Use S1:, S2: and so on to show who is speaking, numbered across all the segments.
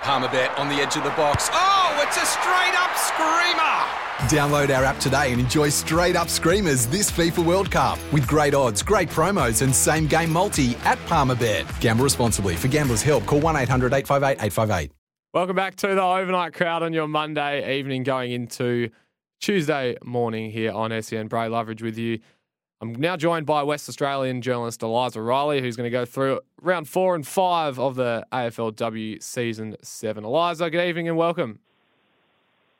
S1: Palmerbet on the edge of the box. Oh, it's a straight up screamer!
S2: Download our app today and enjoy straight up screamers this FIFA World Cup with great odds, great promos, and same game multi at Palmerbet. Gamble responsibly. For gamblers' help, call 1 800 858 858.
S3: Welcome back to the overnight crowd on your Monday evening, going into Tuesday morning here on SEN. Bray Loveridge with you. I'm now joined by West Australian journalist Eliza Reilly, who's going to go through round four and five of the AFLW season seven. Eliza, good evening and welcome.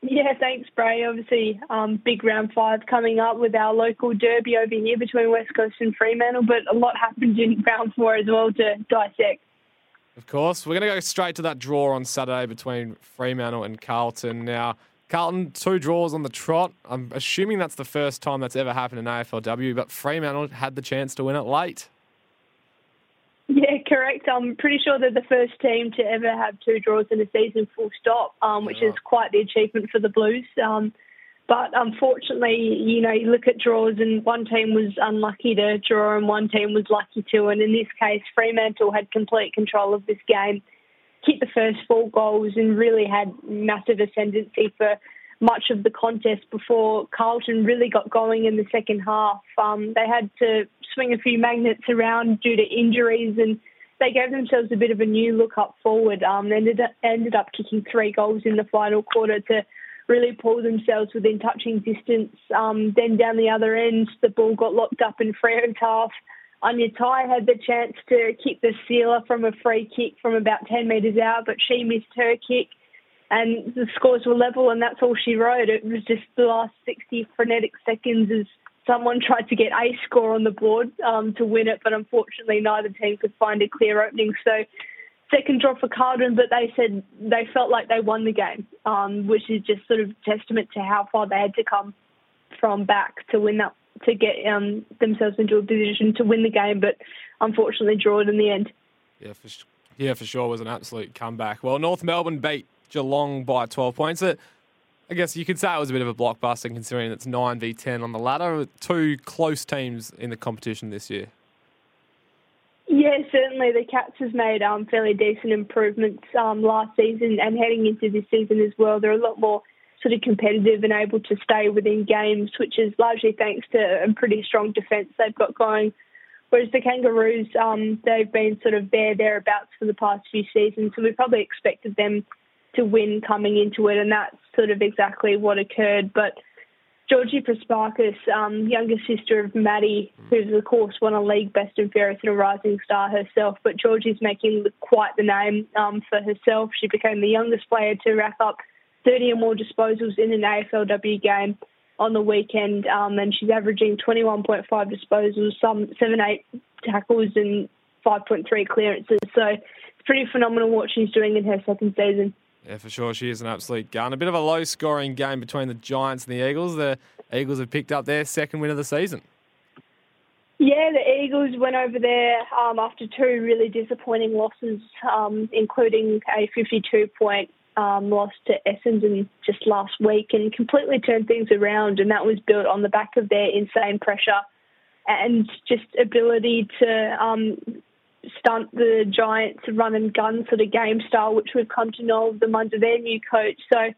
S4: Yeah, thanks, Bray. Obviously, um, big round five coming up with our local derby over here between West Coast and Fremantle, but a lot happened in round four as well to dissect.
S3: Of course. We're going to go straight to that draw on Saturday between Fremantle and Carlton. Now, Carlton, two draws on the trot. I'm assuming that's the first time that's ever happened in AFLW, but Fremantle had the chance to win it late.
S4: Yeah, correct. I'm pretty sure they're the first team to ever have two draws in a season full stop, um, which is quite the achievement for the Blues. Um, but unfortunately, you know, you look at draws and one team was unlucky to draw and one team was lucky to. And in this case, Fremantle had complete control of this game kicked the first four goals and really had massive ascendancy for much of the contest before Carlton really got going in the second half. Um, they had to swing a few magnets around due to injuries and they gave themselves a bit of a new look up forward. Um, they ended up, ended up kicking three goals in the final quarter to really pull themselves within touching distance. Um, then down the other end, the ball got locked up in Freo's half. Aine Tighe had the chance to kick the sealer from a free kick from about 10 metres out, but she missed her kick and the scores were level, and that's all she wrote. It was just the last 60 frenetic seconds as someone tried to get a score on the board um, to win it, but unfortunately neither team could find a clear opening. So second draw for Carlton, but they said they felt like they won the game, um, which is just sort of testament to how far they had to come from back to win that to get um, themselves into a position to win the game, but unfortunately draw it in the end.
S3: Yeah, for, yeah, for sure, it was an absolute comeback. Well, North Melbourne beat Geelong by 12 points. It, I guess you could say it was a bit of a blockbuster considering it's 9 v 10 on the ladder. Two close teams in the competition this year.
S4: Yeah, certainly the Cats has made um, fairly decent improvements um, last season and heading into this season as well. They're a lot more sort of competitive and able to stay within games, which is largely thanks to a pretty strong defence they've got going. Whereas the Kangaroos, um, they've been sort of there, thereabouts for the past few seasons, so we probably expected them to win coming into it, and that's sort of exactly what occurred. But Georgie Prespakis, um, younger sister of Maddie, who's of course won a league best and fairest and a rising star herself, but Georgie's making quite the name um, for herself. She became the youngest player to rack up 30 or more disposals in an AFLW game on the weekend, um, and she's averaging 21.5 disposals, some seven, eight tackles, and 5.3 clearances. So it's pretty phenomenal what she's doing in her second season.
S3: Yeah, for sure. She is an absolute gun. A bit of a low scoring game between the Giants and the Eagles. The Eagles have picked up their second win of the season.
S4: Yeah, the Eagles went over there um, after two really disappointing losses, um, including a 52 point um, lost to Essendon just last week and completely turned things around. And that was built on the back of their insane pressure and just ability to um, stunt the Giants run and gun sort of game style, which we've come to know of them under their new coach. So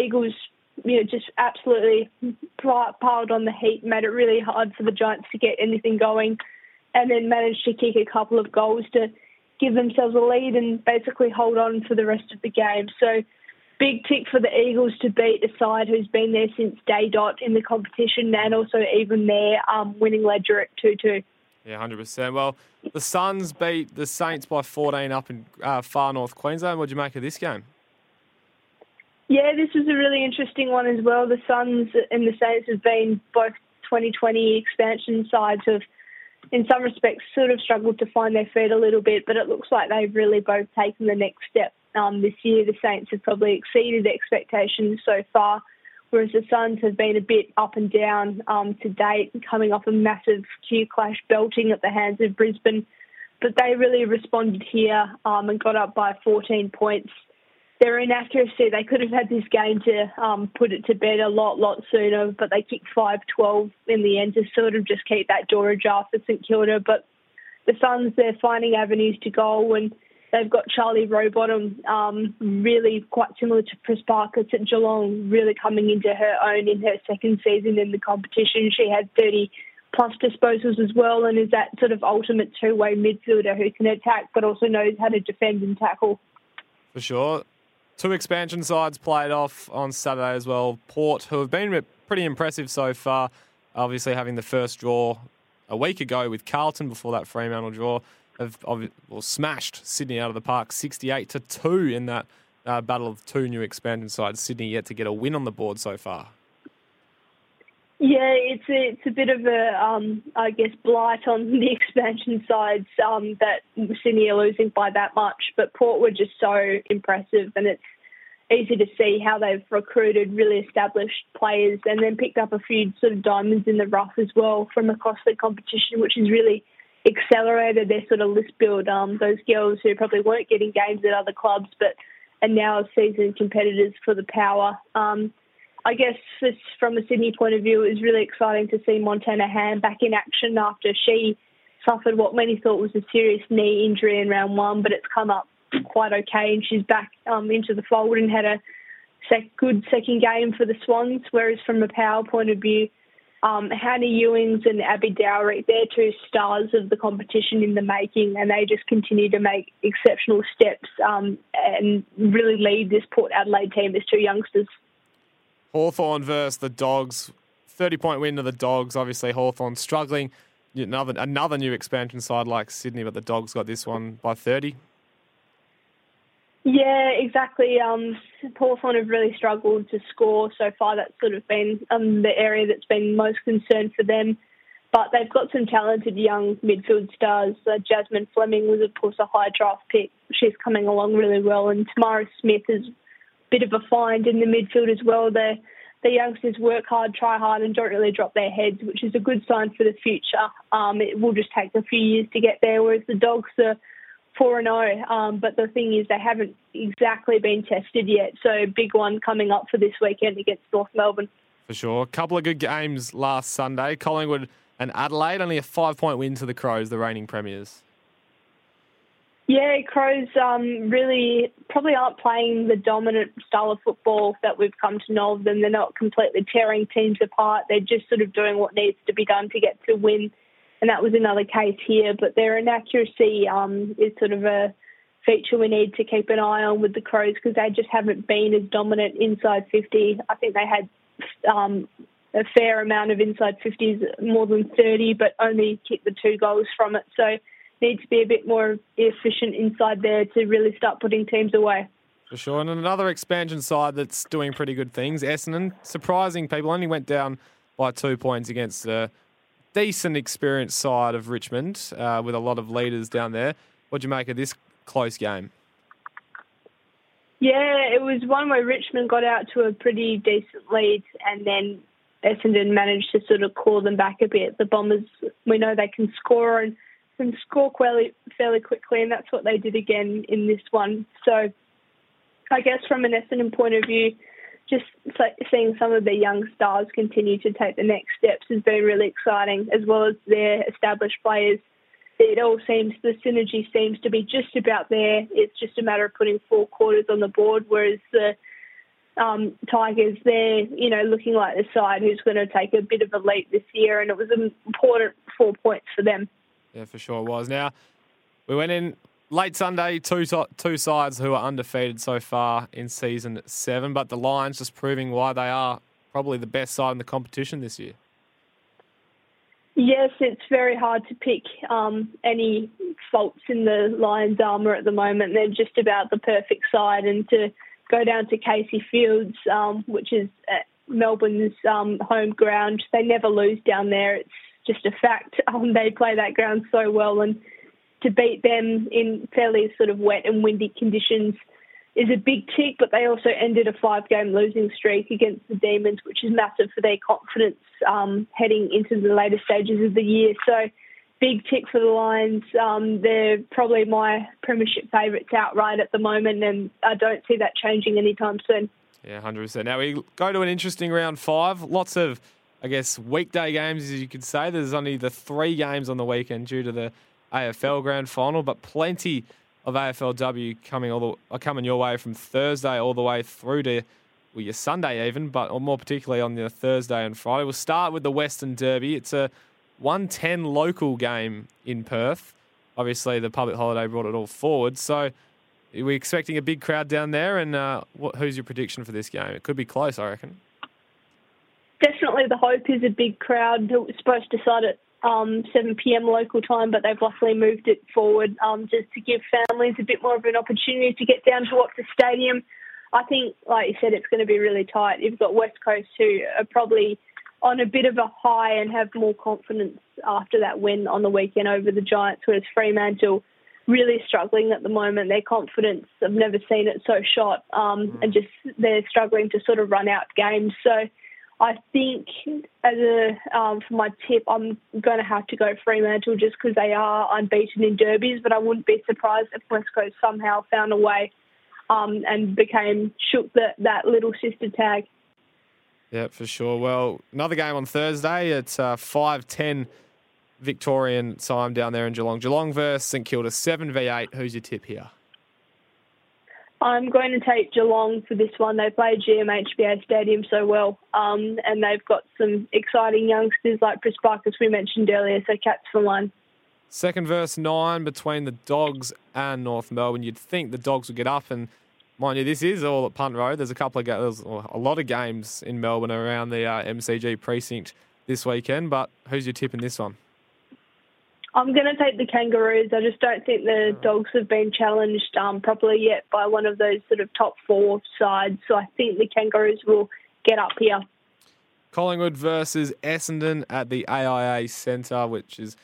S4: Eagles, you know, just absolutely piled on the heat, made it really hard for the Giants to get anything going, and then managed to kick a couple of goals to give themselves a lead and basically hold on for the rest of the game. So big tick for the Eagles to beat a side who's been there since day dot in the competition and also even their um, winning ledger at 2-2.
S3: Yeah, 100%. Well, the Suns beat the Saints by 14 up in uh, far north Queensland. What do you make of this game?
S4: Yeah, this was a really interesting one as well. The Suns and the Saints have been both 2020 expansion sides of in some respects, sort of struggled to find their feet a little bit, but it looks like they've really both taken the next step um, this year. The Saints have probably exceeded expectations so far, whereas the Suns have been a bit up and down um, to date, coming off a massive Q clash belting at the hands of Brisbane. But they really responded here um, and got up by 14 points. Their inaccuracy, they could have had this game to um, put it to bed a lot, lot sooner, but they kicked 5 12 in the end to sort of just keep that door ajar for St Kilda. But the Suns, they're finding avenues to goal and they've got Charlie Rowbottom, um, really quite similar to Prespakis at Geelong, really coming into her own in her second season in the competition. She had 30 plus disposals as well and is that sort of ultimate two-way midfielder who can attack but also knows how to defend and tackle.
S3: For sure. Two expansion sides played off on Saturday as well. Port, who have been pretty impressive so far, obviously having the first draw a week ago with Carlton before that Fremantle draw, have well, smashed Sydney out of the park 68 to 2 in that uh, battle of two new expansion sides. Sydney yet to get a win on the board so far.
S4: Yeah, it's a, it's a bit of a, um, I guess, blight on the expansion sides um, that Sydney are losing by that much. But Port were just so impressive, and it's easy to see how they've recruited really established players and then picked up a few sort of diamonds in the rough as well from across the competition, which has really accelerated their sort of list build. Um, those girls who probably weren't getting games at other clubs, but are now seasoned competitors for the power. Um, I guess from a Sydney point of view, it was really exciting to see Montana Ham back in action after she suffered what many thought was a serious knee injury in round one, but it's come up quite okay, and she's back um, into the fold and had a sec- good second game for the Swans. Whereas from a power point of view, um, Hannah Ewings and Abbey Dowrick, they're two stars of the competition in the making, and they just continue to make exceptional steps um, and really lead this Port Adelaide team as two youngsters.
S3: Hawthorn versus the Dogs. 30 point win to the Dogs. Obviously, Hawthorn struggling. Another, another new expansion side like Sydney, but the Dogs got this one by 30.
S4: Yeah, exactly. Um, Hawthorn have really struggled to score so far. That's sort of been um, the area that's been most concerned for them. But they've got some talented young midfield stars. Uh, Jasmine Fleming was, of course, a high draft pick. She's coming along really well. And Tamara Smith is a bit of a find in the midfield as well. The the youngsters work hard, try hard, and don't really drop their heads, which is a good sign for the future. Um, it will just take a few years to get there, whereas the Dogs are four and zero. Oh, um, but the thing is, they haven't exactly been tested yet. So big one coming up for this weekend against North Melbourne.
S3: For sure, a couple of good games last Sunday. Collingwood and Adelaide, only a five point win to the Crows, the reigning premiers.
S4: Yeah, Crows um, really probably aren't playing the dominant style of football that we've come to know of them. They're not completely tearing teams apart. They're just sort of doing what needs to be done to get to win and that was another case here. But their inaccuracy um, is sort of a feature we need to keep an eye on with the Crows because they just haven't been as dominant inside 50. I think they had um, a fair amount of inside 50s, more than 30, but only kicked the two goals from it. So need to be a bit more efficient inside there to really start putting teams away.
S3: For sure. And another expansion side that's doing pretty good things, Essendon, surprising people, only went down by two points against the decent experienced side of Richmond uh, with a lot of leaders down there. What do you make of this close game?
S4: Yeah, it was one where Richmond got out to a pretty decent lead and then Essendon managed to sort of claw them back a bit. The Bombers, we know they can score and can score fairly, fairly quickly, and that's what they did again in this one. So I guess from an Essendon point of view, just seeing some of the young stars continue to take the next steps has been really exciting, as well as their established players. It all seems the synergy seems to be just about there. It's just a matter of putting four quarters on the board, whereas the um, Tigers, they're you know looking like the side who's going to take a bit of a leap this year, and it was important four points for them.
S3: Yeah, for sure it was. Now we went in late Sunday, two two sides who are undefeated so far in season seven, but the Lions just proving why they are probably the best side in the competition this year.
S4: Yes, it's very hard to pick um, any faults in the Lions' armour at the moment. They're just about the perfect side, and to go down to Casey Fields, um, which is Melbourne's um, home ground, they never lose down there. It's just a fact. Um, they play that ground so well, and to beat them in fairly sort of wet and windy conditions is a big tick, but they also ended a five game losing streak against the Demons, which is massive for their confidence um, heading into the later stages of the year. So, big tick for the Lions. Um, they're probably my premiership favourites outright at the moment, and I don't see that changing anytime soon.
S3: Yeah, 100%. Now we go to an interesting round five. Lots of, I guess, weekday games, as you could say. There's only the three games on the weekend due to the AFL Grand Final, but plenty of AFLW coming all the coming your way from Thursday all the way through to well, your Sunday even, but more particularly on the Thursday and Friday. We'll start with the Western Derby. It's a 110 local game in Perth. Obviously, the public holiday brought it all forward. So, we're we expecting a big crowd down there? And uh, what, who's your prediction for this game? It could be close, I reckon.
S4: Definitely, the hope is a big crowd. It was supposed to start at um, 7 p.m. local time, but they've luckily moved it forward um, just to give families a bit more of an opportunity to get down to watch the stadium. I think, like you said, it's going to be really tight. You've got West Coast who are probably on a bit of a high and have more confidence after that win on the weekend over the Giants, whereas Fremantle really struggling at the moment. Their confidence, I've never seen it so shot, um, mm. and just they're struggling to sort of run out games. So I think as a um, for my tip, I'm going to have to go Fremantle just because they are unbeaten in derbies. But I wouldn't be surprised if West Coast somehow found a way um, and became shook that that little sister tag.
S3: Yeah, for sure. Well, another game on Thursday. It's uh, five ten Victorian time down there in Geelong. Geelong versus St Kilda, seven v eight. Who's your tip here?
S4: I'm going to take Geelong for this one. They play GMHBA Stadium so well, um, and they've got some exciting youngsters like Chris as we mentioned earlier. So Cats for one.
S3: Second verse nine between the Dogs and North Melbourne. You'd think the Dogs would get up, and mind you, this is all at Punt Road. There's a couple of there's a lot of games in Melbourne around the uh, MCG precinct this weekend. But who's your tip in this one?
S4: I'm going to take the Kangaroos. I just don't think the Dogs have been challenged um, properly yet by one of those sort of top four sides. So I think the Kangaroos will get up here.
S3: Collingwood versus Essendon at the AIA Centre, which is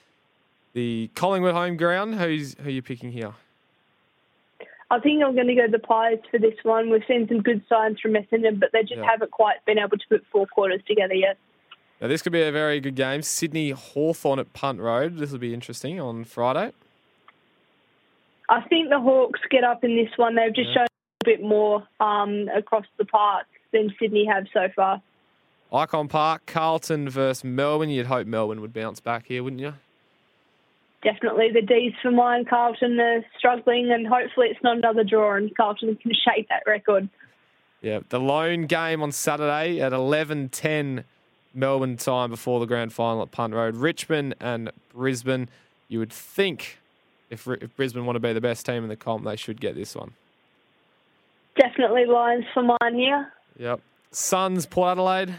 S3: the Collingwood home ground. Who's who are you picking here?
S4: I think I'm going to go the Pies for this one. We've seen some good signs from Essendon, but they just yeah. haven't quite been able to put four quarters together yet.
S3: Now, this could be a very good game. Sydney Hawthorn at Punt Road. This will be interesting on Friday.
S4: I think the Hawks get up in this one. They've just yeah. shown a bit more um, across the park than Sydney have so far.
S3: Ikon Park, Carlton versus Melbourne. You'd hope Melbourne would bounce back here, wouldn't you?
S4: Definitely the D's for mine. Carlton are struggling, and hopefully it's not another draw, and Carlton can shake that record.
S3: Yeah, the lone game on Saturday at eleven ten Melbourne time before the grand final at Punt Road. Richmond and Brisbane. You would think if, if Brisbane want to be the best team in the comp, they should get this one.
S4: Definitely Lions for mine here.
S3: Yep. Suns, Port Adelaide.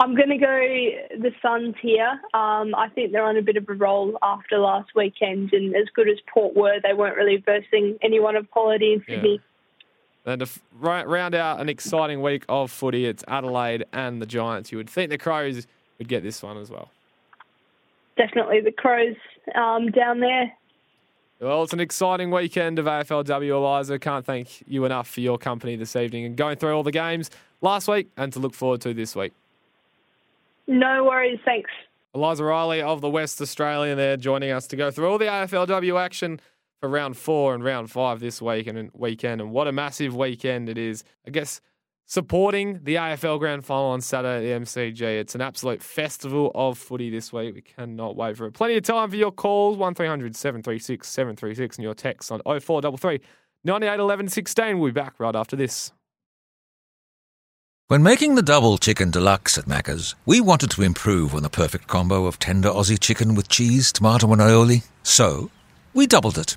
S4: I'm going to go the Suns here. Um, I think they're on a bit of a roll after last weekend, and as good as Port were, they weren't really versing anyone of quality in Sydney. Yeah.
S3: And to round out an exciting week of footy, it's Adelaide and the Giants. You would think the Crows would get this one as well.
S4: Definitely the Crows um, down there.
S3: Well, it's an exciting weekend of AFLW, Eliza. Can't thank you enough for your company this evening and going through all the games last week and to look forward to this week.
S4: No worries. Thanks.
S3: Eliza Reilly of the West Australian there joining us to go through all the AFLW action for round four and round five this week and weekend. And what a massive weekend it is. I guess supporting the AFL Grand Final on Saturday at the MCG. It's an absolute festival of footy this week. We cannot wait for it. Plenty of time for your calls 1300 736 736 and your texts on 0433 98 11 16. We'll be back right after this.
S5: When making the double chicken deluxe at Macca's, we wanted to improve on the perfect combo of tender Aussie chicken with cheese, tomato, and aioli. So, we doubled it.